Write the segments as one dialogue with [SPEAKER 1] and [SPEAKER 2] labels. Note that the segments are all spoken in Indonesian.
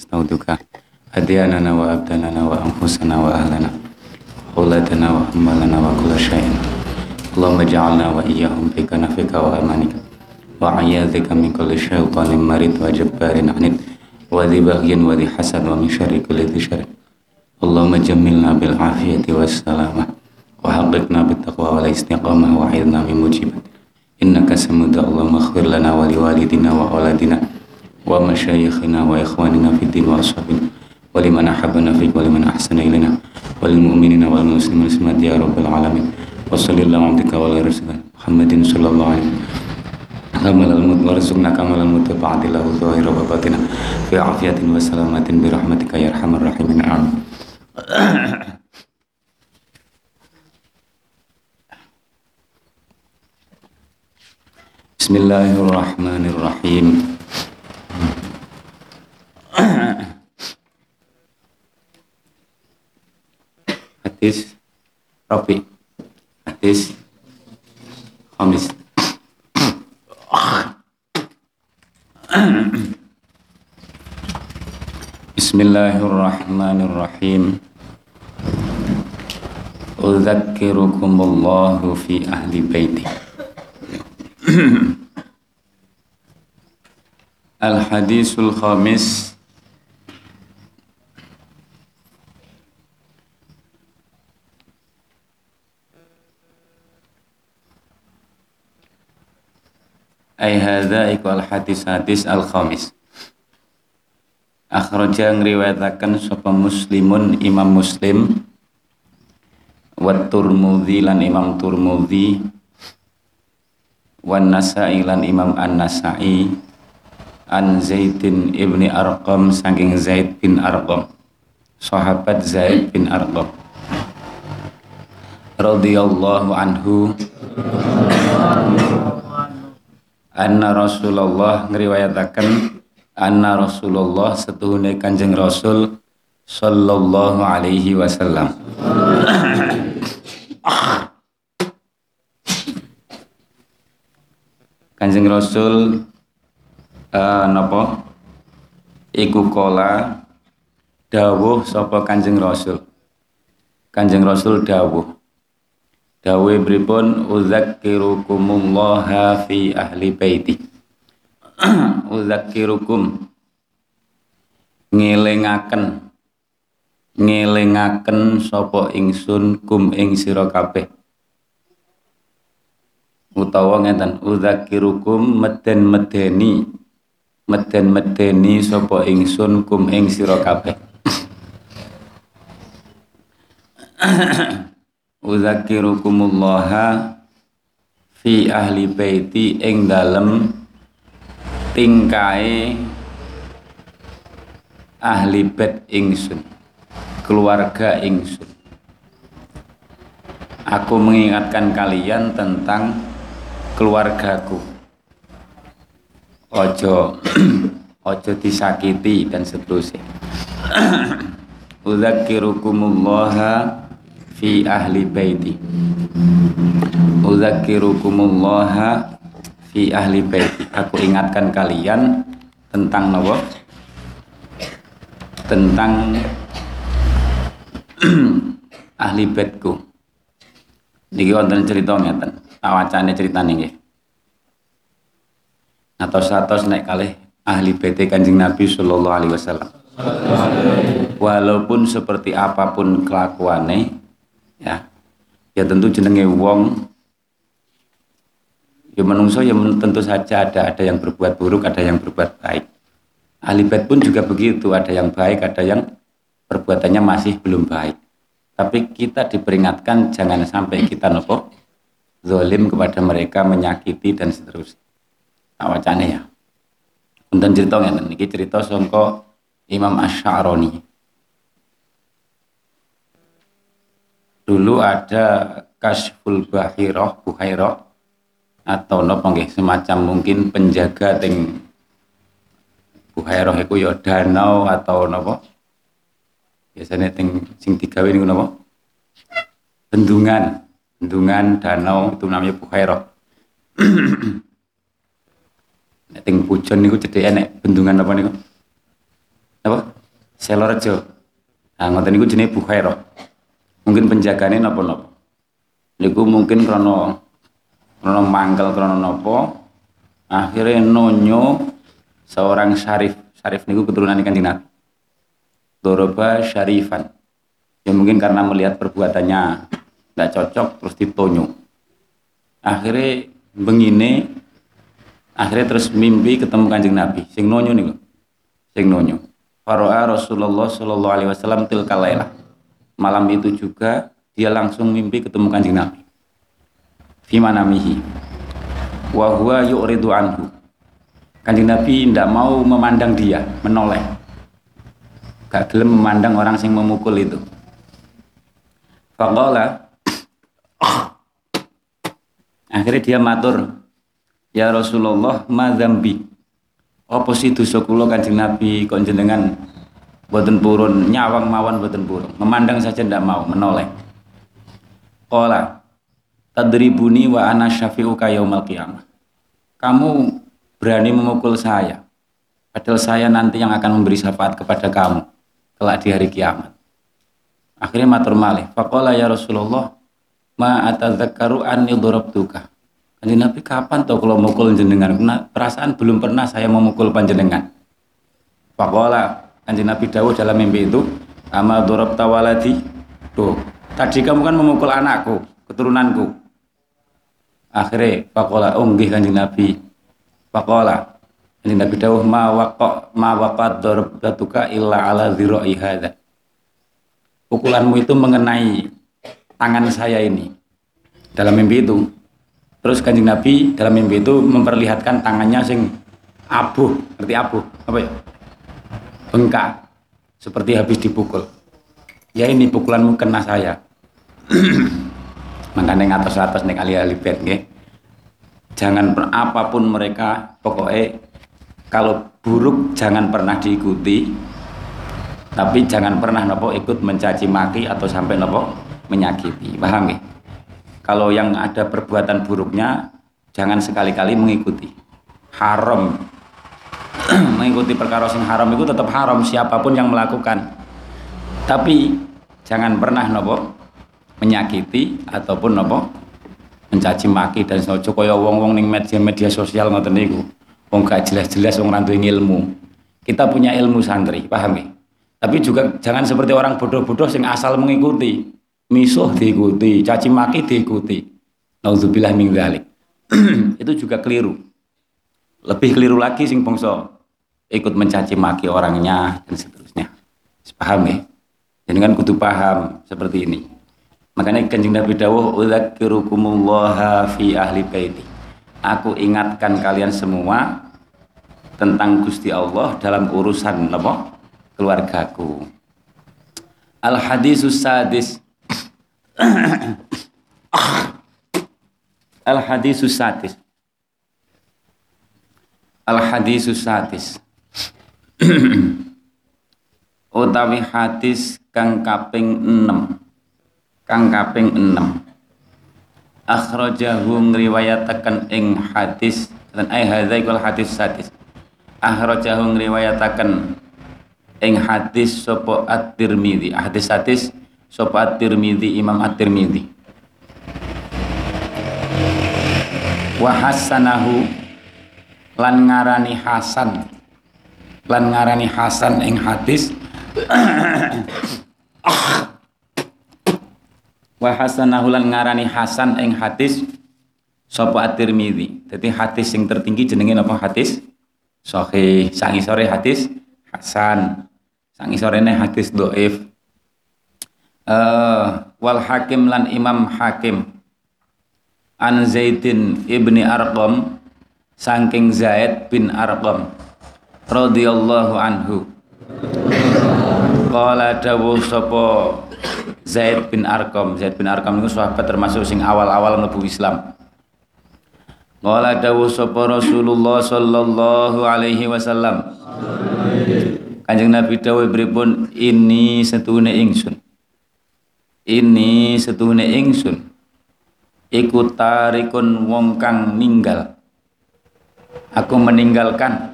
[SPEAKER 1] نستودعك أدياننا وأبداننا وأنفسنا وأهلنا وأولادنا وأموالنا وكل شيء اللهم اجعلنا وإياهم في كنفك وأمانك وعياذك من كل شيطان مريض وجبار عنيد وذي بغي وذي حسد ومن شر كل ذي شر اللهم جملنا بالعافية والسلامة وحققنا بالتقوى والاستقامة وعيدنا من مجيبات إنك سمود اللهم اغفر لنا ولوالدنا وأولادنا ومشايخنا وإخواننا في الدين وأصحابنا ولمن أحبنا فيك ولمن أحسن إلينا وللمؤمنين والمسلمين والمسلمات يا رب العالمين وصلى الله عبدك وعلى رسولك محمد صلى الله عليه وسلم. كمال الموت وارزقنا كمال الموت بعد له ظاهر وباطنة في عافية وسلامة برحمتك يا أرحم الراحمين. آمين. بسم الله الرحمن الرحيم. Hadis Rabi. Hadis Khamis. Bismillahirrahmanirrahim. Udzakkirukumullahu fi ahli baiti Al-hadisul khamis ay hadza iku al hadis hadis al khamis akhraja ngriwayataken sapa muslimun imam muslim wa turmudzi lan imam turmudzi wan nasai lan imam an nasai an zaidin ibni arqam saking zaid bin arqam sahabat zaid bin arqam radhiyallahu anhu anna Rasulullah ngriwayataken anna Rasulullah setuhune Kanjeng Rasul sallallahu alaihi wasallam. Kanjeng Rasul uh, napa? Iku kola dawuh sapa Kanjeng Rasul. Kanjeng Rasul dawuh Dawe pripun udzakkirukumullah fi ahli baiti. udzakkirukum ngelingaken ngelingaken sapa ingsun kum ing sira kabeh. Utawa ngeten udzakkirukum meden-medeni meden-medeni sapa ingsun kum ing sira kabeh. Uzakirukumullah fi ahli baiti ing dalem tingkai ahli bait ingsun keluarga ingsun. Aku mengingatkan kalian tentang keluargaku. Ojo ojo disakiti dan seterusnya. Uzakirukumullah fi ahli baiti. Uzakirukumullah fi ahli baiti. Aku ingatkan kalian tentang nawa tentang ahli baitku. Niki wonten cerita ngeten. Tak wacane critane nggih. Atos-atos nek kalih ahli bait Kanjeng Nabi sallallahu alaihi wasallam. Walaupun seperti apa pun kelakuannya ya. Ya tentu jenenge wong ya menungso ya tentu saja ada ada yang berbuat buruk ada yang berbuat baik. Ahli bait pun juga begitu ada yang baik ada yang perbuatannya masih belum baik. Tapi kita diperingatkan jangan sampai kita nopo zolim kepada mereka menyakiti dan seterusnya. Nah, wacane ya. Untuk cerita niki cerita songko Imam Asy'aroni dulu ada kasful bahiroh buhairoh atau nopo semacam mungkin penjaga ting buhairoh iku ya danau atau nopo? Biasanya ting sing digawe niku nopo? Bendungan bendungan danau itu namanya buhairoh nek ting pujon niku cedhek enek bendungan apa niku? Apa? Selorejo. Nah, ngoten niku jenenge Bukhairah. Mungkin penjagane napa-napa. Niku mungkin krana krana mangkel krana napa akhirnya nonyo seorang syarif. Syarif niku keturunan Kanjeng Nabi. Doroba syarifan. Ya mungkin karena melihat perbuatannya nggak cocok terus ditonyo. Akhirnya bengine akhirnya terus mimpi ketemu Kanjeng Nabi. Sing nonyo niku. Sing nonyo. Faro'a Rasulullah Shallallahu Alaihi Wasallam tilkalailah. Malam itu juga dia langsung mimpi ketemu kanjeng Nabi. Fimanamihi. Wahwa yu'ridu anhu. Kanjeng Nabi tidak mau memandang dia, menoleh. Gak gelem memandang orang yang memukul itu. Faqala Akhirnya dia matur, Ya Rasulullah, ma zambi apa sih dosa Kanjeng Nabi kok boten purun. Nyawang mawon boten purun. Memandang saja ndak mau menoleh. Qala tadribuni wa ana syafi'uka yaumal qiyamah. Kamu berani memukul saya padahal saya nanti yang akan memberi syafaat kepada kamu kelak di hari kiamat. Akhirnya matur malih. Faqala ya Rasulullah ma atadzakkaru anni darabtuka Kanjeng Nabi kapan toh kalau mukul jenengan? Karena perasaan belum pernah saya memukul panjenengan. Pakola Kanjeng Nabi Dawud dalam mimpi itu, ama dorob tawaladi. Tuh, tadi kamu kan memukul anakku, keturunanku. Akhirnya pakola oh nggih Kanjeng Nabi. Pakola Kanjeng Nabi Dawud ma waqqa ma waqat datuka illa ala dzira'i hadza. Pukulanmu itu mengenai tangan saya ini. Dalam mimpi itu, Terus kanjeng Nabi dalam mimpi itu memperlihatkan tangannya sing abu, ngerti abu, apa ya? Bengkak, seperti habis dipukul. Ya ini pukulanmu kena saya. Makanya ngatas-atas nih kali ahli bed Jangan apa pun mereka, pokoknya kalau buruk jangan pernah diikuti, tapi jangan pernah nopo ikut mencaci maki atau sampai nopo menyakiti. Paham ya? kalau yang ada perbuatan buruknya jangan sekali-kali mengikuti haram mengikuti perkara yang haram itu tetap haram siapa pun yang melakukan. Tapi jangan pernah nopo menyakiti ataupun nopo mencaci maki dan sojo kaya wong-wong ning media-media sosial ngoten niku wong gak jelas-jelas wong randu ilmu kita punya ilmu santri paham ya tapi juga jangan seperti orang bodoh-bodoh yang asal mengikuti. Misuh diikuti, caci maki diikuti. Nauzubillah min itu juga keliru. Lebih keliru lagi sing bangsa ikut mencaci maki orangnya dan seterusnya. Paham ya? Jadi kan kudu paham seperti ini. Makanya kanjeng Nabi dawuh udzakirukumullah fi ahli baiti. Aku ingatkan kalian semua tentang Gusti Allah dalam urusan apa? keluargaku. Al hadisus sadis Al hadisus sadis. Al hadisus sadis. Utawi hadis kang kaping 6. Kang kaping 6. Akhrajahu ngriwayataken ing hadis dan ai hadza ikul hadis sadis. Akhrajahu ngriwayataken ing hadis sapa at-Tirmidzi. Hadis-hadis sapa At-Tirmidzi Imam At-Tirmidzi wa hasanahu lan ngarani hasan lan ngarani hasan ing hadis. Wa hasanahu lan ngarani hasan ing hadis. Sapa At-Tirmidzi? Dadi hadis sing tertinggi jenenge apa hadis? Sahih. Sangi sore hadis hasan. Sangi sorene hadis doif. Uh, wal hakim lan imam hakim. An Zaidin ibni Arqam saking Zaid bin Arqam radhiyallahu anhu. Qala dawuh sapa Zaid bin Arqam. Zaid bin Arqam itu sahabat termasuk sing awal-awal mlebu Islam. Qala dawuh sapa Rasulullah sallallahu alaihi wasallam. Kanjeng Nabi dawuh pripun? Ini setune ingsun. Ini setune ingsun. Iku tarikun wong kang ninggal. Aku meninggalkan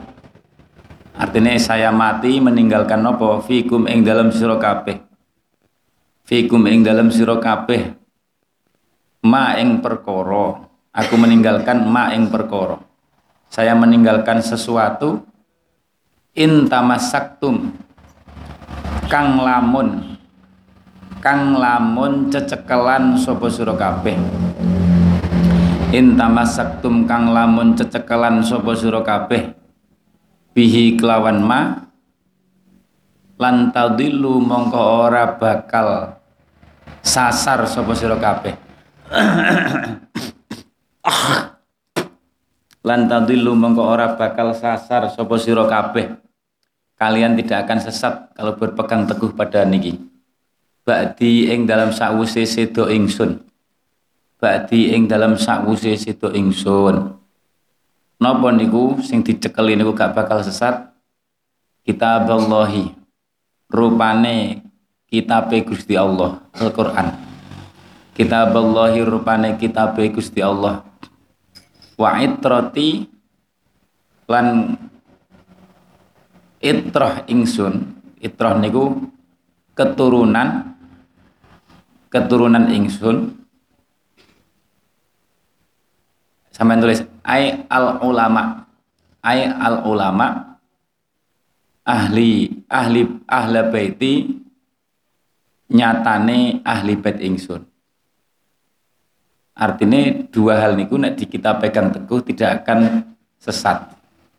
[SPEAKER 1] Artinya saya mati meninggalkan nopo fikum ing dalam sira kabeh. Fikum ing dalam sira kabeh. Ma ing perkara. Aku meninggalkan ma ing perkara. Saya meninggalkan sesuatu in tamasaktum kang lamun kang lamun cecekelan sapa sira kabeh in tamasaktum kang lamun cecekelan sapa sira kabeh bihi kelawan ma lan tadillu mongko ora bakal sasar sapa sira kabeh. Lan tadillu mongko ora bakal sasar sapa sira kabeh. Kalian tidak akan sesat kalau berpegang teguh pada niki. Ba'di ing dalam sakwuse sedo ingsun. Ba'di ing dalam sakwuse sedo ingsun napa niku sing dicekeli niku gak bakal sesat? Kitab Allahi rupane kitab Gusti Allah Al-Qur'an. Kitab Allahi rupane kitab Gusti Allah. Wa itrati lan itroh ingsun. Itroh niku keturunan keturunan ingsun. Sampai tulis ai al ulama ai al ulama ahli ahli ahla baiti. Nyatane ahli bait ingsun. Artinya dua hal niku nek kita pegang teguh tidak akan sesat.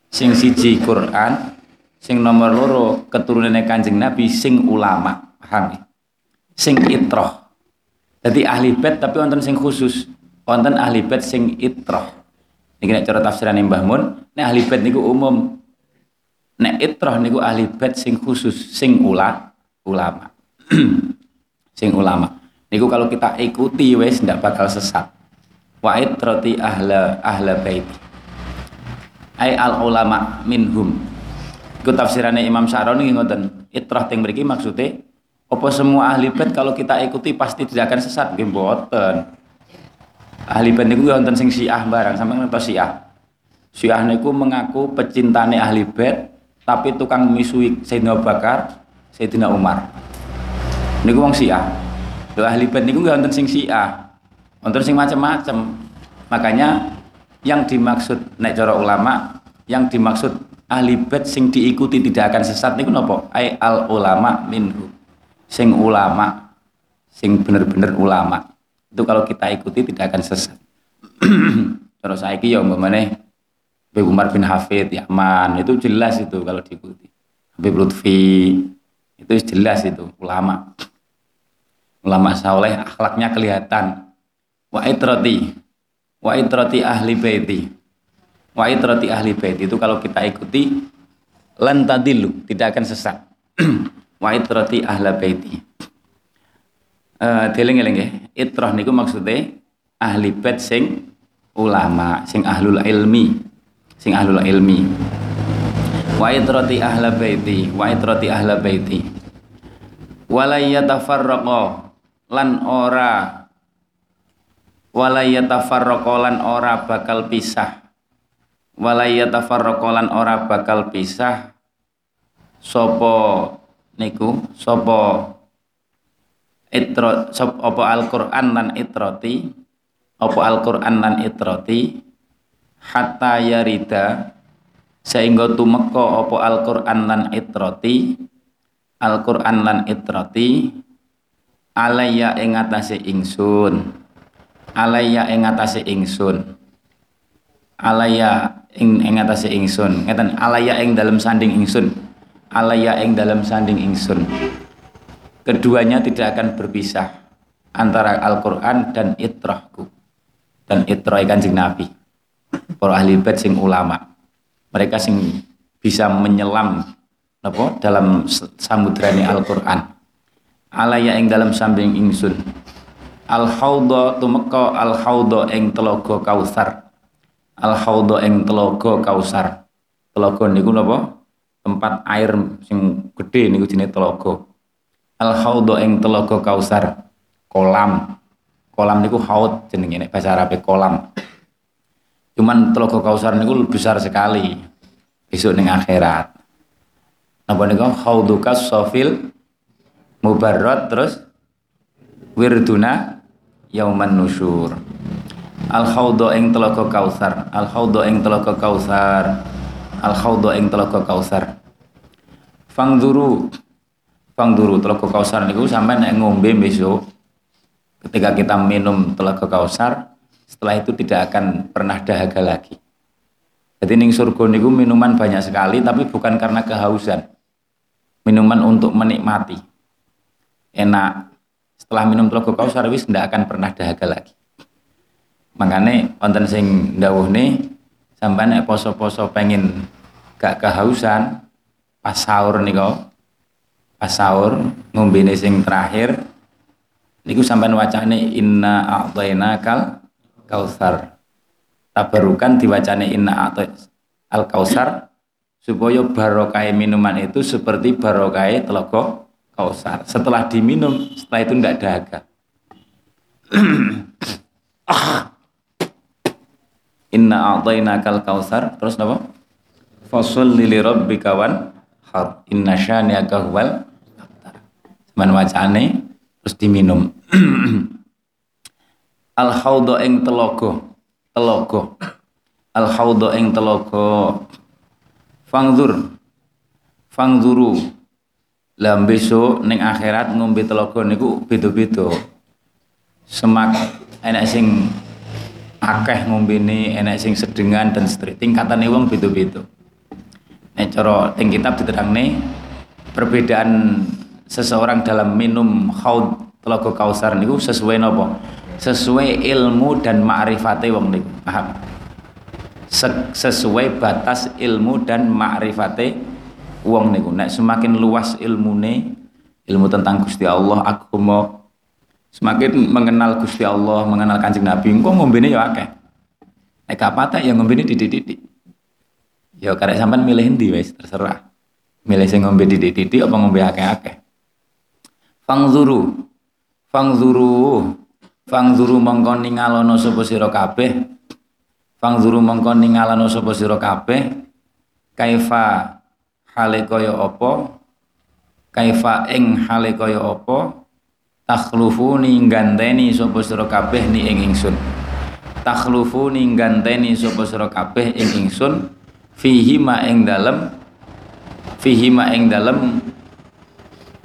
[SPEAKER 1] Sing siji Quran sing nomor loro keturunannya kanjeng Nabi sing ulama. Paham ya? sing itroh. Jadi ahli bed tapi wonten sing khusus. Wonten ahli bed sing itroh ini nek cara tafsiran Mbah Mun nek ahli bed niku umum. Nek itroh niku ahli bed sing khusus sing ula ulama. Sing ulama. Niku kalau kita ikuti wes ndak bakal sesat. Wa itrati ahla ahla bait ai al ulama minhum. Iku tafsirannya Imam Syaroni ngoten. Itrah teng mriki maksudnya apa semua ahli bait kalau kita ikuti pasti tidak akan sesat? Nggih mboten. Ahli bait niku wonten sing Syiah barang sampeyan ngertos Syiah. Syiah niku mengaku pecintane ahli bait tapi tukang misui Sayyidina Bakar, Sayyidina Umar. Niku wong Syiah. Lho ahli bait niku wonten sing Syiah. Wonten sing macam-macam. Makanya yang dimaksud nek cara ulama yang dimaksud ahli bait sing diikuti tidak akan sesat niku napa ai al ulama minhu sing ulama sing bener-bener ulama itu kalau kita ikuti tidak akan sesat. Terus saiki ya umpamane Habib Umar bin Hafid Yaman itu jelas itu kalau diikuti. Habib Lutfi itu jelas itu ulama. Ulama saleh akhlaknya kelihatan. Wa itrati wa itrati ahli baiti. Wa itrati ahli bait itu kalau kita ikuti lan tadilu tidak akan sesat. Wa itrati ahla baiti uh, eling-eling ya itrah niku maksudnya ahli bait sing ulama sing ahlul ilmi. Sing ahlul ilmi. Wa itrati ahla baiti wa itrati ahla baiti. Wala yatafarraqa lan ora. Wala yatafarraqa lan ora bakal pisah. Walayata farrokolan ora bakal pisah. Sopo niku? Sopo itro sop opo Al-Qur'an lan itroti? Opo Al-Qur'an lan itroti? Hatta yarida sehingga tumeka opo Al-Qur'an lan itroti? Al-Qur'an lan itroti alaya ing atase ingsun. Alaya ing atase ingsun. Alaya ing ing atase ingsun. Ngeten alaya ing dalam sanding ingsun. Alaya ing dalam sanding ingsun keduanya tidak akan berpisah antara Al-Qur'an dan itrahku dan itrah kanjeng Nabi para ahli bait sing ulama mereka sing bisa menyelam apa dalam samudrani Al-Qur'an alaya ing dalam sanding ingsun al haudha tumeka al haudha ing telaga kausar al haudha ing telaga Kausar. Telaga niku napa? Tempat air sing gede niku jenenge telaga. Al haudha ing telaga Kausar. Kolam. Kolam niku haud jenenge nek bahasa Arab kolam. Cuman telaga Kausar niku besar sekali. Besok ning akhirat. Napa nika khauduka sofil mubarrad terus wirduna yauman nusyur. Al khawdo ing telaga kausar, al khawdo ing telaga kausar, al khawdo ing telaga kausar. Fangduru Fangduru telaga kausar niku sampai nek ngombe besok ketika kita minum telaga kausar setelah itu tidak akan pernah dahaga lagi. Jadi ning surga niku minuman banyak sekali tapi bukan karena kehausan. Minuman untuk menikmati. Enak. Setelah minum telaga kausar wis tidak akan pernah dahaga lagi makanya wonten sing nih sampai nek poso-poso pengen gak kehausan pas sahur kok pas sahur ngombene sing terakhir niku sampean wacane inna a'tayna kal kausar tabarukan diwacane inna al kausar supaya barokah minuman itu seperti barokah telaga kausar setelah diminum setelah itu tidak dahaga Inna a'tainakal kausar terus napa? Fasholli li rabbika wan. Inna syani'aka huwal. Cuman wacane terus diminum. Al haudha ing telogo. Telogo. Al haudha ing telogo. Fangdur. Fangduru. Lah besok ning akhirat ngombe telogo niku beda-beda. Semak enak sing akeh ngombene enek sing sedengan dan seterusnya tingkatan wong beda-beda nek cara ing kitab diterangne perbedaan seseorang dalam minum haud telaga kausar niku sesuai napa sesuai ilmu dan ma'rifate wong niku paham sesuai batas ilmu dan ma'rifate wong niku nek semakin luas ilmune ilmu tentang Gusti Allah agama Semakin mengenal Gusti Allah, mengenal Kanjeng Nabi, engko ngombene ya akeh. Nek gak patah ya ngombene didik-didik. Ya karek sampean milih endi wis terserah. Milih sing ngombe didik-didik apa ngombe akeh-akeh. Fangzuru. Fangzuru. Fangzuru mongko ningalono sapa sira kabeh. Fangzuru mongko ningalono sapa sira kabeh. Kaifa hale kaya apa? Kaifa ing hale kaya apa? takhlufuni ganteni sapa sira kabeh ni ing ingsun takhlufuni ganteni sapa sira kabeh ing ingsun fihi ma ing dalem fihi ma ing dalem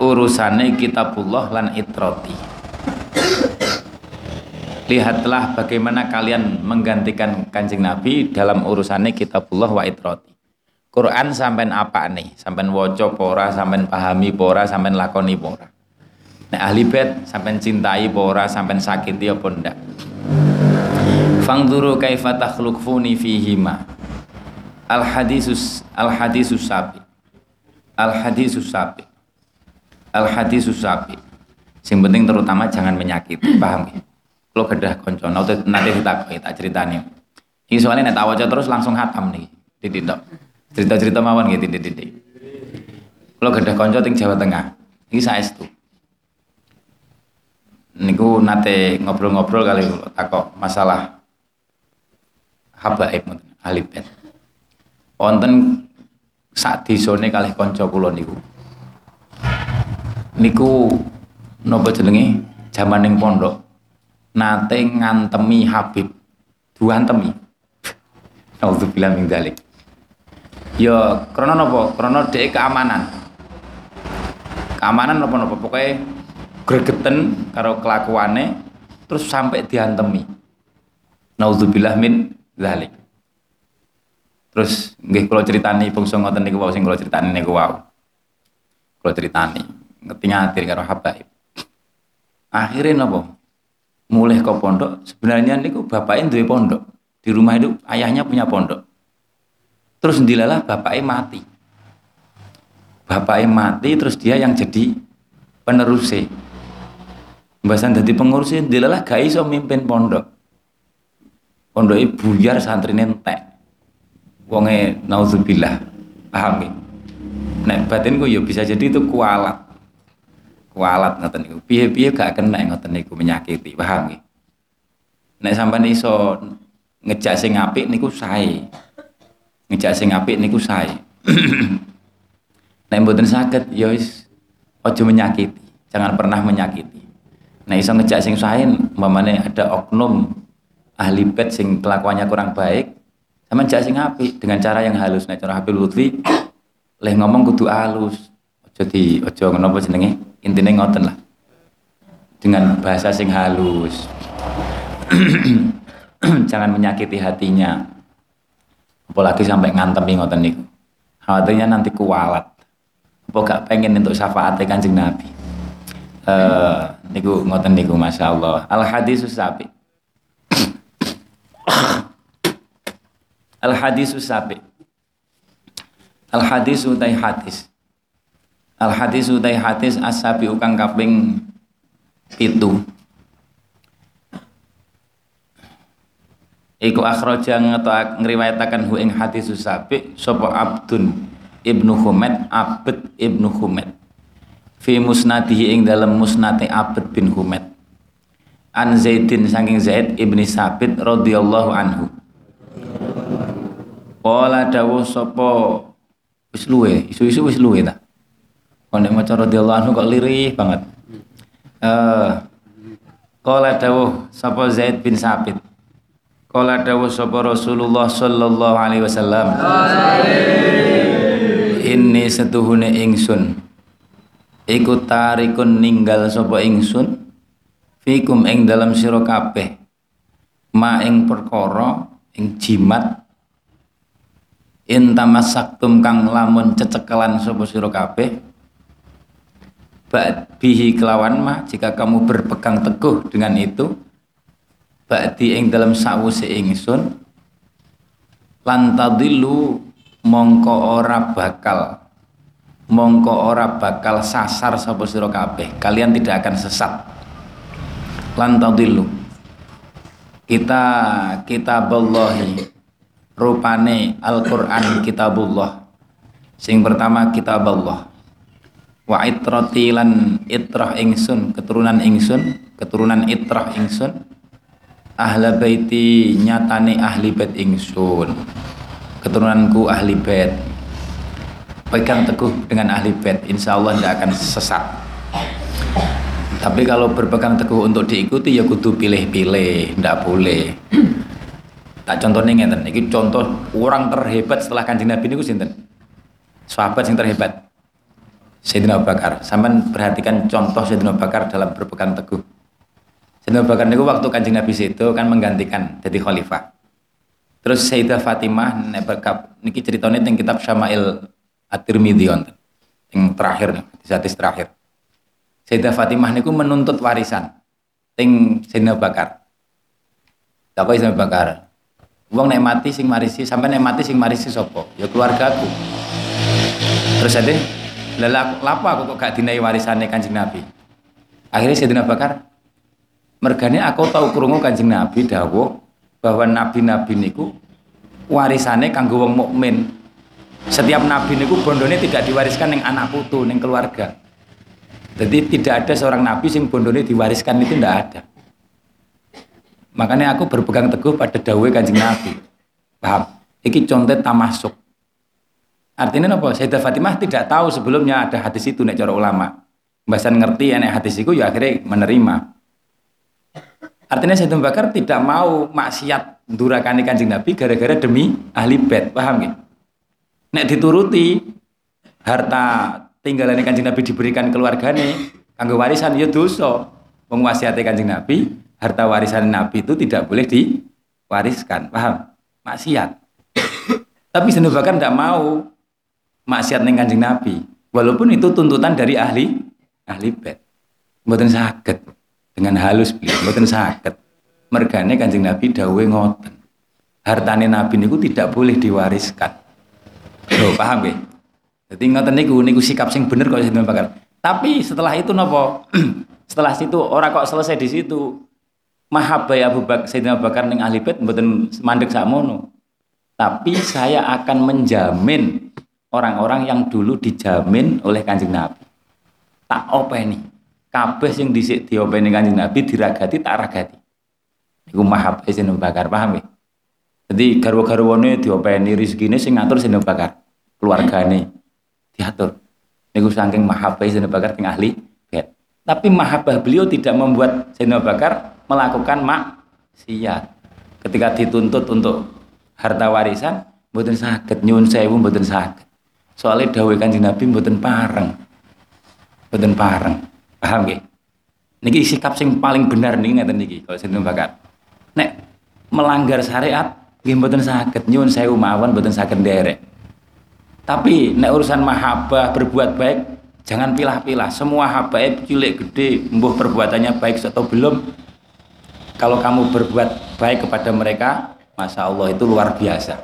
[SPEAKER 1] urusane kitabullah lan itroti lihatlah bagaimana kalian menggantikan kanjeng Nabi dalam urusannya kitabullah wa itroti Quran sampai apa nih sampai woco pora sampai pahami pora sampai lakoni pora Nek ahli bait sampean cintai apa ora, sampean sakiti apa ndak. Fangduru kaifa takhluqfuni fihima. Al hadisus al hadisus sabi. Al hadisus sabi. Al hadisus sabi. Sing penting terutama jangan menyakiti, paham ya? Kalau kedah konco, nanti nanti kita tak ceritani. Ini soalnya nek tak terus langsung hatam nih, titik Cerita-cerita mawon gitu titik-titik. Kalau kedah konco ting Jawa Tengah, ini saya itu niku nate ngobrol-ngobrol kali takok masalah habaib ahli bait. Wonten sak disone kalih kanca kula niku. Niku napa jenenge jamaning pondok nate ngantemi Habib. Duantemi. Nauzubillah min dzalik. Ya krana napa? Krana dhek keamanan. Keamanan napa-napa pokoke gregeten karo kelakuane terus sampai diantemi. Nauzubillah min dzalik. Terus nggih kula critani bangsa ngoten niku wau sing kula critani niku wau. Kula critani ngerti ngatir karo habaib. Akhirnya napa? Mulai ke pondok, sebenarnya niku bapaknya duwe pondok. Di rumah itu ayahnya punya pondok. Terus ndilalah bapaknya mati. Bapaknya mati terus dia yang jadi penerusnya Mbasan dadi pengurus dilalah gak iso mimpin pondok. Pondok buyar santri entek. Wonge naudzubillah. Paham ya? Nek batinku ya bisa jadi itu kualat. Kualat ngoten niku. Piye-piye gak kena ngoten niku menyakiti, paham ya? Nek sampean iso ngejak sing apik niku sae. Ngejak sing apik niku sae. Nek mboten saged ya wis aja menyakiti, jangan pernah menyakiti. Nah iso ngejak sing sae umpamane ada oknum ahli bed sing kelakuannya kurang baik, sama jak sing apik dengan cara yang halus. Nek cara Habib Lutfi leh ngomong kudu halus. Aja di aja ngono apa jenenge? Intine ngoten lah. Dengan bahasa sing halus. jangan menyakiti hatinya. Apalagi sampai ngantemi ngoten niku. Khawatirnya nanti kualat. Apa gak pengen untuk syafaat Kanjeng Nabi. Uh, niku ngoten niku masyaallah. Al hadisus sapi. Al hadisus sapi. Al hadis utai hadis. Al hadis utai hadis asabi ukang kaping pitu. Iku akhraja ngeta ngriwayataken hu ing hadis sapi sapa Abdun Ibnu Humaid Abd Ibnu Humaid. Fi musnadihi ing dalam musnate Abd bin Humaid. An Zaidin saking Zaid ibni Sabit radhiyallahu anhu. Kala dawuh sapa wis luwe isu-isu wis luwe ta Kone maca radhiyallahu anhu kok lirih banget eh Kala dawuh sapa Zaid bin Sabit Kala dawuh sapa Rasulullah sallallahu alaihi wasallam. Ini setuhune ingsun. Iku tarikun ninggal sapa ingsun fikum ing dalam sira kabeh. Ma ing perkara ing jimat in tamasaktum kang lamun cecekelan sapa sira kabeh bihi kelawan ma jika kamu berpegang teguh dengan itu ba'di ing dalam sawuse ingsun lan tadillu mongko ora bakal mongko ora bakal sasar sapa sira kabeh. Kalian tidak akan sesat. Lan tadillu. Kita kitabullahi rupane Al-Qur'an kitabullah. Sing pertama kitab Allah wa itrati lan itrah ingsun keturunan ingsun keturunan itrah ingsun. Ahla baiti nyatane ahli bait ingsun. Keturunanku ahli bait. Pegang teguh dengan ahli bait insya Allah tidak akan sesat. Tapi kalau berpegang teguh untuk diikuti ya kudu pilih-pilih tidak boleh. Tak contohnya ngeten ini contoh orang terhebat setelah kanjeng Nabi ini sinten? Sahabat yang terhebat Sayyidina Abu Bakar sampai perhatikan contoh Sayyidina Abu Bakar dalam berpegang teguh Sayyidina Abu Bakar niku waktu Kanjeng Nabi itu kan menggantikan jadi khalifah. Terus Sayyidah Fatimah nebakap niki ceritanya tentang kitab Syama'il At-Tirmidzi yang terakhir di hadis terakhir. Sayyidah Fatimah niku menuntut warisan ting Sayyidina Bakar. Takoi Sayyidina Bakar. Wong nek mati sing marisi sampai nek mati sing marisi sapa? Ya keluargaku. Terus ade lha lapa aku kok gak dinai warisane Kanjeng Nabi. Akhirnya Sayyidina Bakar Mergane aku tahu krungu Kanjeng Nabi dawuh bahwa nabi-nabi niku warisane kanggo wong mukmin. Setiap nabi niku bondone tidak diwariskan ning anak putu, ning keluarga. Jadi tidak ada seorang nabi sing bondone diwariskan itu tidak ada. Makanya aku berpegang teguh pada dawuh Kanjeng Nabi. Paham? Iki contoh tamasuk. Artinya apa? Sayyidah Fatimah tidak tahu sebelumnya ada hadis itu nek cara ulama. Mbasan ngerti ya nek hadis itu ya akhirnya menerima. Artinya Sayyidina Bakar tidak mau maksiat durakani kanjeng Nabi gara-gara demi ahli bed, paham gak? Nek dituruti harta tinggalan kanjeng Nabi diberikan keluarganya, kanggo warisan ya dosa. Menguasai kanjeng Nabi, harta warisan Nabi itu tidak boleh diwariskan, paham? Maksiat. Tapi Sayyidina Bakar tidak mau maksiat dengan kanjeng Nabi, walaupun itu tuntutan dari ahli ahli bed. Mboten sakit dengan halus beliau mboten sakit mergane Kanjeng Nabi dawuhe ngoten hartane Nabi niku tidak boleh diwariskan Loh, paham ya? Jadi ngoten niku niku sikap sing bener kok Sayyidina Bakar. Tapi setelah itu nopo? setelah situ orang kok selesai di situ. Mahabbah Abu Bakar Sayyidina Bakar ning ahli bait mboten mandek sakmono. Tapi saya akan menjamin orang-orang yang dulu dijamin oleh Kanjeng Nabi. Tak openi kabeh sing dhisik diopeni Kanjeng Nabi diragati tak ragati. Iku mahab Sayyidina Bakar, paham ya? Jadi garwa-garwane diopeni rezekine sing ngatur Sayyidina Bakar, keluargane diatur. Niku saking mahabbah Sayyidina Bakar teng ahli. Tapi mahabbah beliau tidak membuat Sayyidina Bakar melakukan maksiat. Ketika dituntut untuk harta warisan, mboten saged nyuwun sewu mboten saged. Soalnya dawuh Kanjeng Nabi mboten pareng. Mboten pareng. Paham nggih? Niki sikap sing paling benar niki ngeten niki kalau Sayyidina Bakar. Nek melanggar syariat nggih mboten saged nyuwun sewu mawon mboten saged nderek. Tapi nek urusan mahabbah berbuat baik jangan pilah-pilah. Semua habaib cilik gede, mbuh perbuatannya baik atau belum. Kalau kamu berbuat baik kepada mereka, masya Allah itu luar biasa.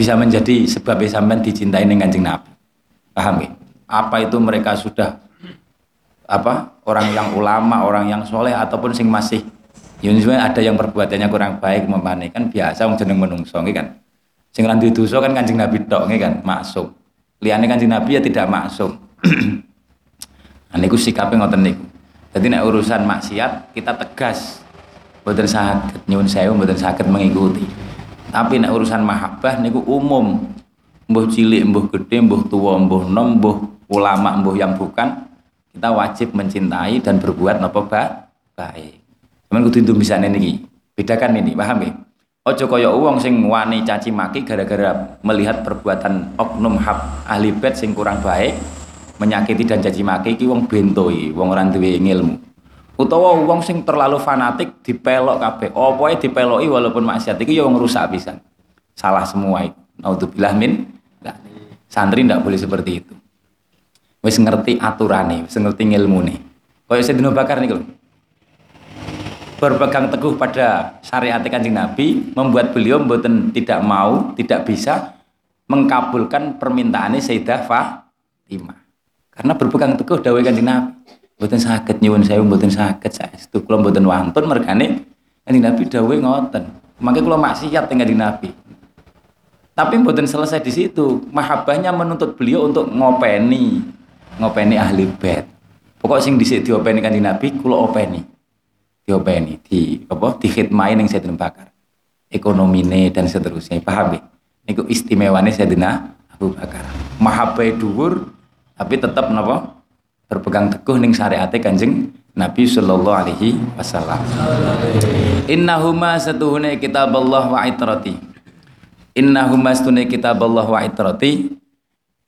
[SPEAKER 1] Bisa menjadi sebab sampean dicintai dengan kanjeng Nabi. Paham ya? Apa itu mereka sudah apa orang yang ulama, orang yang soleh ataupun sing masih Yunus ada yang perbuatannya kurang baik memane kan biasa wong jeneng menungso kan. Sing randu dosa kan Kanjeng Nabi tok kan maksum. Liyane Kanjeng Nabi ya tidak maksum. nah niku sikape ngoten niku. Jadi nek urusan maksiat kita tegas. Mboten saged nyuwun sewu mboten saged mengikuti. Tapi nek urusan mahabbah niku umum. Mbuh cilik, mbuh gede, mbuh tua, mbuh nom, mbuh ulama, mbuh yang bukan, kita wajib mencintai dan berbuat napa baik. Cuman kudu bisa niki. Bedakan ini, paham ya? Ojo kaya uang sing wani caci maki gara-gara melihat perbuatan oknum hab ahli bed sing kurang baik, menyakiti dan caci maki iki wong bentoi, wong ora duwe ilmu. Utawa wong sing terlalu fanatik dipelok kabeh. Apa dipeloki walaupun maksiat iki ya rusak pisan. Salah semua itu. Naudzubillah min santri ndak boleh seperti itu. Wis ngerti aturane, wis ngerti ilmune. Kaya Sayyidina Bakar niku berpegang teguh pada syariat kanjeng Nabi membuat beliau mboten tidak mau, tidak bisa mengkabulkan permintaannya Sayyidah Fatimah. Karena berpegang teguh dawai kanjeng Nabi. Mboten sakit nyuwun saya mboten sakit saya itu kula mboten wantun mergane kanjeng Nabi dawai ngoten. Makanya kula maksiat dengan kanjeng Nabi. Tapi mboten selesai di situ. Mahabbahnya menuntut beliau untuk ngopeni, ngopeni ahli bait. Pokok sing dhisik diopeni kanjeng Nabi kula openi diopeni di apa dikhidmai ning Sayyidina Bakar ekonomine dan seterusnya paham ya niku istimewane Sayyidina Abu Bakar mahabbai dhuwur tapi tetap napa berpegang teguh ning syariate Kanjeng Nabi sallallahu alaihi wasallam. Innahuma satuhune kitab Allah wa itrati. Innahuma satuhune kitab Allah wa itrati.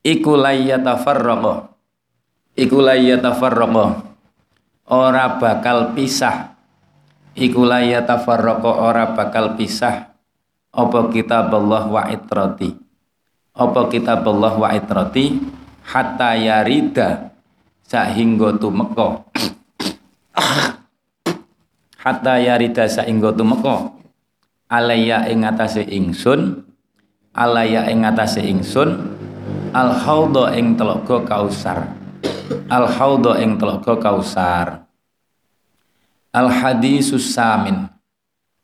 [SPEAKER 1] Iku layyatafarraqa iku layyatafarraqa ora bakal pisah. Iku la yatafarraqa ora bakal pisah. Apa kitabullah wa itrati? Apa kitabullah wa itrati? Hatta yarida sahingga tumeka hatta yarida sahingga tumeka alaya ing atase ingsun alaya ing atase ingsun al haudha ing telaga kausar al haudha ing telaga kausar Al hadisus samin.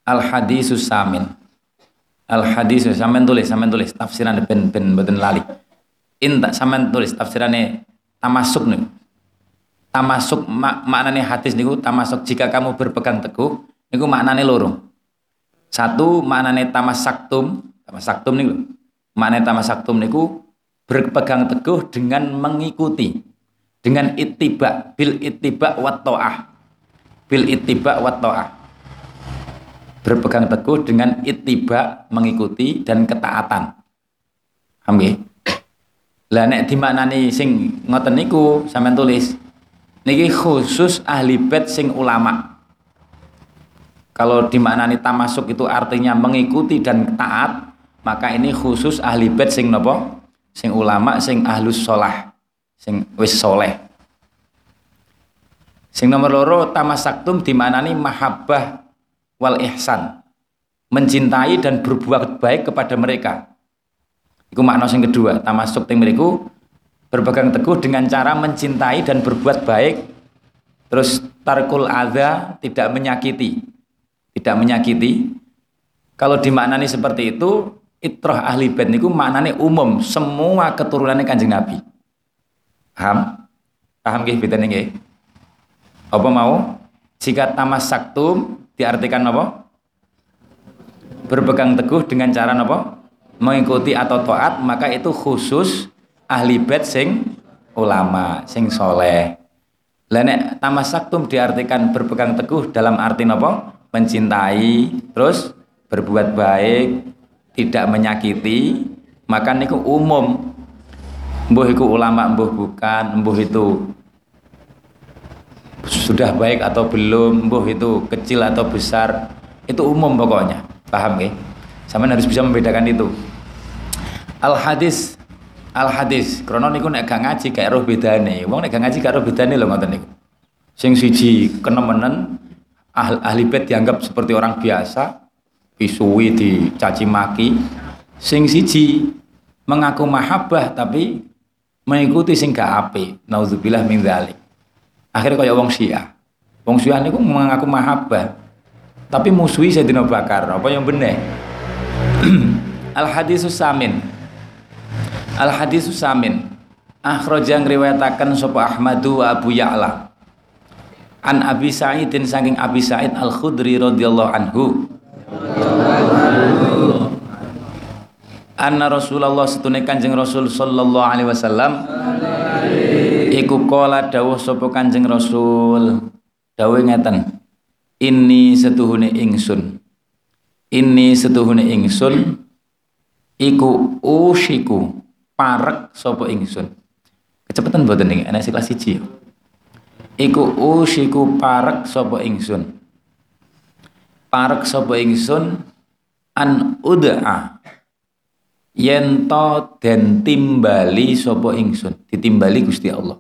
[SPEAKER 1] Al hadisus samin. Al hadisus sampean tulis, sampean tulis tafsiran ben ben mboten lali. Inta sampean tulis tafsirannya tamasuk nih. Tamasuk mak maknane hadis niku tamasuk jika kamu berpegang teguh niku maknane loro. Satu maknane tamasaktum, tamasaktum niku. Maknane tamasaktum niku berpegang teguh dengan mengikuti dengan ittiba bil ittiba wat taah bil ittiba wa ta'ah berpegang teguh dengan ittiba mengikuti dan ketaatan paham nggih lah nek dimaknani sing ngoten niku sampean tulis niki khusus ahli bait sing ulama kalau dimaknani tamasuk itu artinya mengikuti dan taat maka ini khusus ahli bait sing nopo sing ulama sing ahlus sholah sing wis soleh Sing nomor loro tamasaktum dimanani mahabbah wal ihsan. Mencintai dan berbuat baik kepada mereka. Iku makna sing kedua, tamasuk ting mriku berpegang teguh dengan cara mencintai dan berbuat baik. Terus tarkul adha tidak menyakiti. Tidak menyakiti. Kalau dimaknani seperti itu, itroh ahli bait niku maknane umum, semua keturunannya Kanjeng Nabi. Paham? Paham nggih beten nggih? apa mau jika tamas saktum diartikan apa berpegang teguh dengan cara apa mengikuti atau taat maka itu khusus ahli bed sing
[SPEAKER 2] ulama sing soleh. Lah nek tamasaktum diartikan berpegang teguh dalam arti napa? Mencintai, terus berbuat baik, tidak menyakiti, maka niku umum. Mbuh iku ulama, mbuh bukan, mbuh itu sudah baik atau belum, mbuh itu kecil atau besar, itu umum pokoknya. Paham nggih? Sama harus bisa membedakan itu. Al hadis al hadis krono niku nek gak ngaji gak roh bedane. Wong nek gak ngaji gak roh bedane lho ngoten niku. Sing siji kenemenen ahli, ahli bait dianggap seperti orang biasa, pisui dicaci maki. Sing siji mengaku mahabbah tapi mengikuti sing gak apik. Nauzubillah min dzalik. Akhirnya kaya wong Syiah. Wong Syiah niku mengaku mahabbah tapi musuhi Sayyidina Bakar. Apa yang benar? Al hadisus samin. Al hadisus samin. Akhraja ngriwayataken sapa Ahmadu wa Abu Ya'la. An Abi Sa'idin saking Abi Sa'id Al Khudri radhiyallahu anhu. Anna Rasulullah setune Kanjeng Rasul sallallahu alaihi wasallam iku kala dawuh sapa Kanjeng Rasul dawuh ngeten Ini setuhune ingsun Ini setuhune ingsun iku usiku parek sapa ingsun? Kecepatan mboten niki ana kelas 1 iku usiku parek sapa ingsun? Parek sapa ingsun? An ud'a yento dan timbali sopo ingsun? Ditimbali Gusti Allah.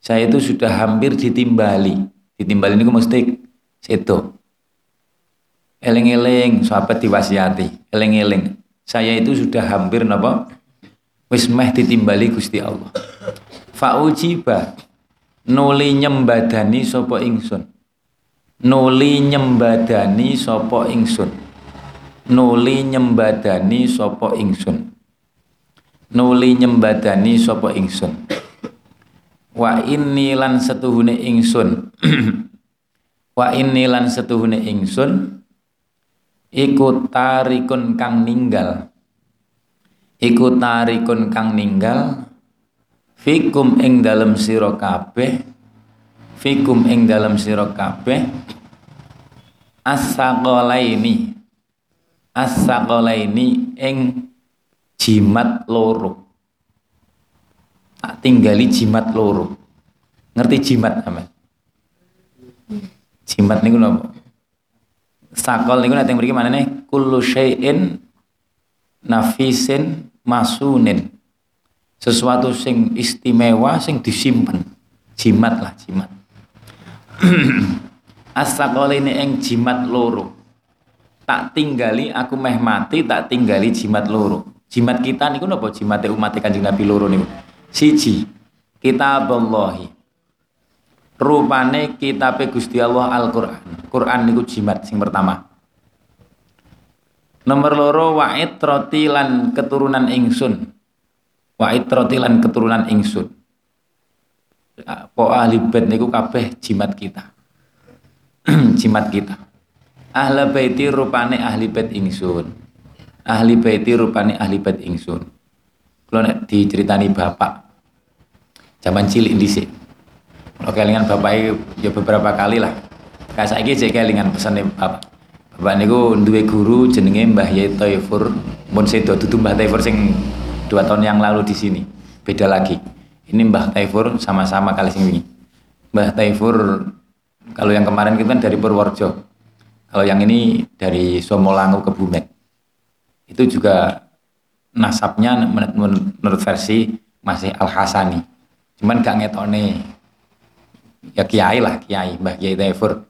[SPEAKER 2] Saya itu sudah hampir ditimbali. Ditimbali ini mesti itu eling-eling sahabat diwasiati. Eling-eling. Saya itu sudah hampir napa wis meh ditimbali Gusti Allah. Faujiba. Nuli nyembadani sopo ingsun. Nuli nyembadani sopo ingsun. Nuli nyembadani sopo ingsun. Nuli nyembadani sopo ingsun. Wa inni lan setuhune ingsun. Wa inni lan setuhune ingsun. Iku tarikun kang ninggal iku tarikun kang ninggal fikum ing dalem sira kabeh fikum ing dalem sira kabeh as-saqalaini as-saqalaini ing jimat loro. Tak tinggali jimat loro. Ngerti jimat aman? Jimat niku napa sakol niku nek mriki manene kullu syai'in nafisin masunin. Sesuatu sing istimewa sing disimpan jimat lah jimat. As-saqalaini ing jimat loro. Tak tinggali aku meh mati tak tinggali jimat loro. Jimat kita niku napa? Jimate umat Kanjeng Nabi loro niku. Siji kitaballahi rupane kitab Gusti Allah Al-Qur'an. Quran niku jimat sing pertama nomor loro wa'id rotilan keturunan ingsun. Wa'id rotilan keturunan ingsun. Po ahli bait niku kabeh jimat kita. Jimat kita. Ahli baiti rupane ahli bait ingsun. Ahli baiti rupane ahli bait ingsun. Kalau nek diceritani bapak zaman cilik dhisik. Kalau kelingan bapak ya beberapa kali lah. Kayak saiki cek kelingan pesane bapak bapak niku duwe guru jenenge Mbah Yai Taifur mun sedo dudu Mbah Taifur sing dua tahun yang lalu di sini beda lagi ini Mbah Taifur sama-sama kali sing wingi Mbah Taifur kalau yang kemarin kita kan dari Purworejo kalau yang ini dari Somolango ke Bumet. Itu juga nasabnya menurut versi masih Al-Hasani. Cuman gak ngetone ya kiai lah, kiai, Mbah Kiai Taifur.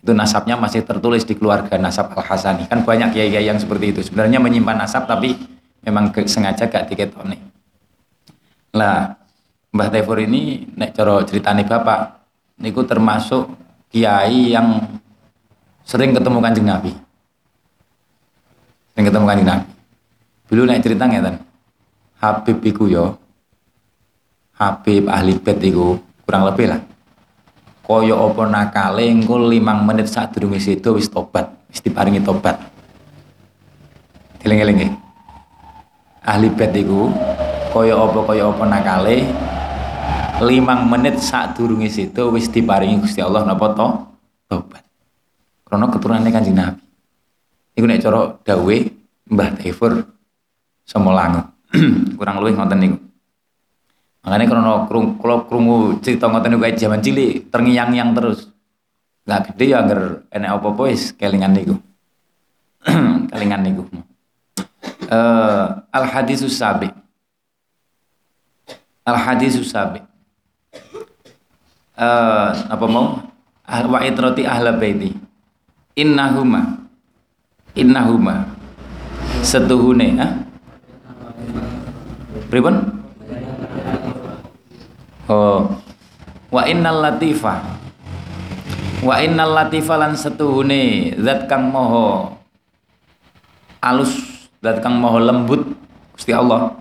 [SPEAKER 2] Itu nasabnya masih tertulis di keluarga nasab Al-Hasani. Kan banyak kiai-kiai yang seperti itu. Sebenarnya menyimpan nasab tapi memang sengaja gak diketone. Lah, Mbah Taifur ini nek cara ceritane Bapak niku termasuk kiai yang sering ketemu kanjeng Nabi sering ketemu kanjeng Nabi dulu naik cerita ngeten Habib iku yo Habib ahli bed iku kurang lebih lah kaya apa nakale engko 5 menit saat durunge sedo wis tobat wis diparingi tobat. Eling-eling ahli bed iku kaya apa kaya apa nakale limang menit saat durunge situ wis diparingi Gusti Allah napa to? Tobat. Karena keturunannya kanjeng Nabi. Iku nek cara dawe Mbah Taifur Semolango kurang luwih ngoten niku makanya karena kalau krungu cerita ngoten niku zaman cilik terngiang-ngiang terus. Nggak gede ya agar enek apa-apa wis kelingan niku. Kelingan niku. Uh, al hadisus sabi. Al hadisus sabi. Uh, apa mau? Wa itrati ahla baiti. Innahuma. Innahuma. Setuhune ha? Pripun oh. Wa innal latifa. Wa innal latifa lan setuhune zat kang moho alus zat kang moho lembut Gusti Allah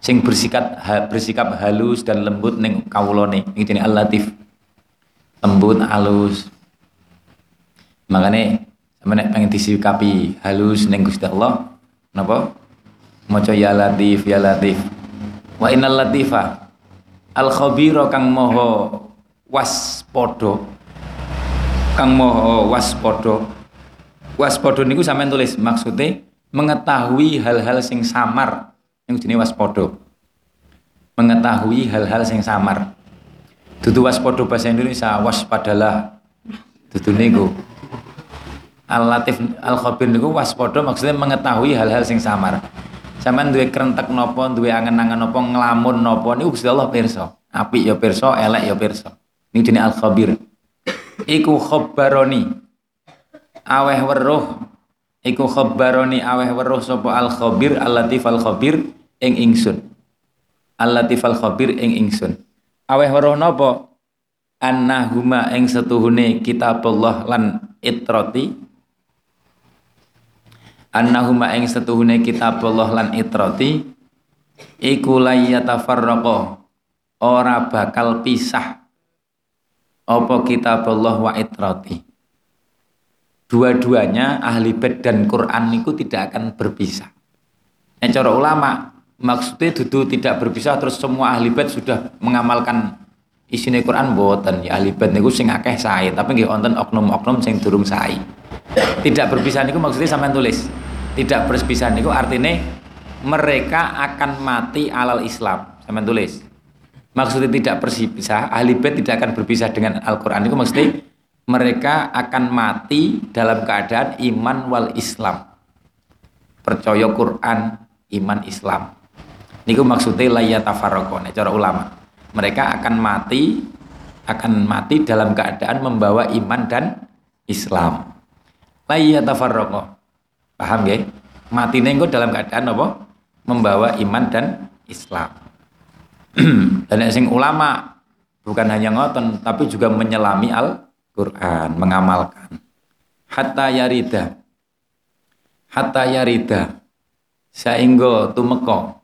[SPEAKER 2] sing bersikap bersikap halus dan lembut ning kawulane. Iki jenenge al-latif. Lembut halus makanya sama nek pengen disikapi halus ning Gusti Allah napa? Maca ya latif ya latif. Wa innal latifa al khabira kang maha waspada kang maha waspada waspada niku sampean tulis maksudnya mengetahui hal-hal sing samar yang jenis waspada mengetahui hal-hal sing samar. Dudu waspada bahasa Indonesia waspadalah dudu niku. Al-Latif Al-Khabir niku waspada maksudnya mengetahui hal-hal sing samar sampean duwe krentek napa duwe angen-angen napa nglamun napa niku Gusti Allah pirsa. Apik ya pirsa elek ya pirsa. Niku jenenge Al-Khabir. Iku khabaroni. Aweh weruh. Iku khabaroni aweh weruh sapa al khabir al latif al khabir ing ingsun. Al latif al khabir ing ingsun. Aweh weruh napa? Annahuma ing setuhune kitabullah lan itrati annahuma ing setuhune kitabullah lan itrati iku layatafarraqa ora bakal pisah apa kitabullah wa itrati dua-duanya ahli bed dan Quran itu tidak akan berpisah. Yang cara ulama maksudnya dudu tidak berpisah terus semua ahli bed sudah mengamalkan isinya Quran boten ya ahli bed niku sing akeh sae tapi nggih wonten oknum-oknum sing durung sae. Tidak berpisah niku maksudnya sampean tulis. Tidak berpisah niku artinya mereka akan mati alal Islam. Sampean tulis. Maksudnya tidak berpisah, ahli bed tidak akan berpisah dengan Al-Qur'an itu maksudnya mereka akan mati dalam keadaan iman wal Islam. Percaya Quran, iman Islam. Niku maksudnya layatafarraqo cara ulama. Mereka akan mati akan mati dalam keadaan membawa iman dan Islam. Layatafarraqo. Paham ya? Mati nengko dalam keadaan apa? Membawa iman dan Islam. dan yang ulama bukan hanya ngoten tapi juga menyelami al Quran, mengamalkan. Hatta yarida. Hatta yarida. Saenggo tumeka.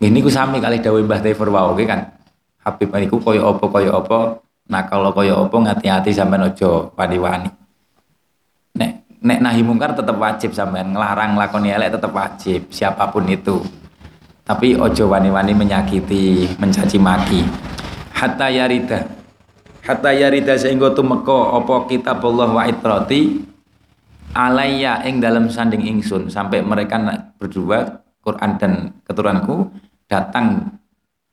[SPEAKER 2] Ini ku sami kali dawuh Mbah Taifur wau kan. Habib niku kaya apa kaya apa, nah kalau kaya apa ngati-hati sampean aja wani-wani. Nek nahi mungkar tetap wajib sampean, ngelarang lakoni elek tetap wajib siapa pun itu. Tapi ojo wani-wani menyakiti, mencaci maki. Hatta yarida. Hatta yarida sehingga tumeka apa kitabullah wa itrati alayya ing dalam sanding ingsun. Sampai mereka berdua Quran dan keturunanku datang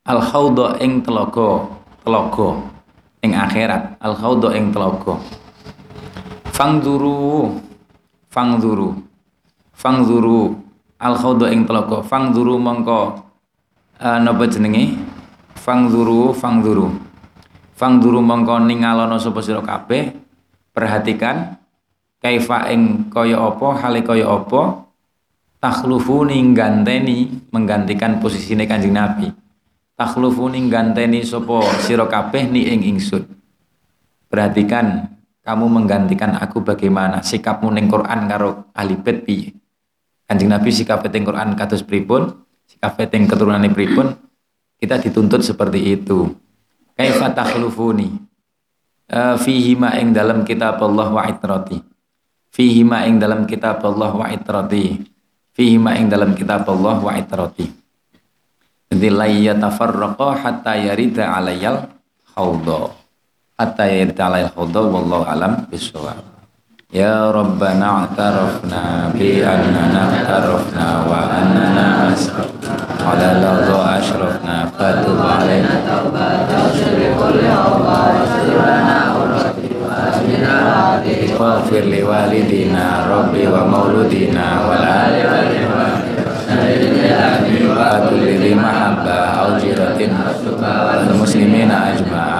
[SPEAKER 2] al khawda ing telogo telogo ing akhirat. Al khawda ing telogo fangzuru fangzuru. Fangzuru al khawda ing telogo fangzuru mongko uh, napa jenenge? Fangzuru fangzuru. Fangduru mongko ningalono sapa sira kabeh perhatikan kaifa ing kaya apa hale kaya apa takhlufu ning ganteni menggantikan posisine Kanjeng Nabi. Takhlufu ning ganteni sapa sira kabeh ni ing ingsun. Perhatikan kamu menggantikan aku bagaimana? Sikapmu ning Quran karo ahli bait piye? Kanjeng Nabi sikap ning Quran kados pripun? Sikap ning keturunane pripun? Kita dituntut seperti itu. Kaifa takhlufuni? Uh, fihi ma ing dalam kitab Allah wa itrati. Fihi ma ing dalam kitab Allah wa itrati. Fihi ma ing dalam kitab Allah wa itrati. Jadi la yatafarraqa hatta yarida alayyal haudha hatta yata'ala al-khudha wallahu alam bisawab. Ya rabbana atarafna bi annana atarafna wa annana asrafna. Ala ladha ashrafna fatub alaina Faghfir li walidina Rabbi wa mauludina Wal Wa wal Wa kulli mahabba Al jiratin Al muslimina ajma'a.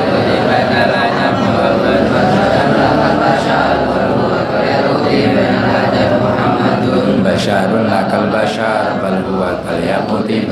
[SPEAKER 2] Basyarun lakal basyar bal huwa kal yaquti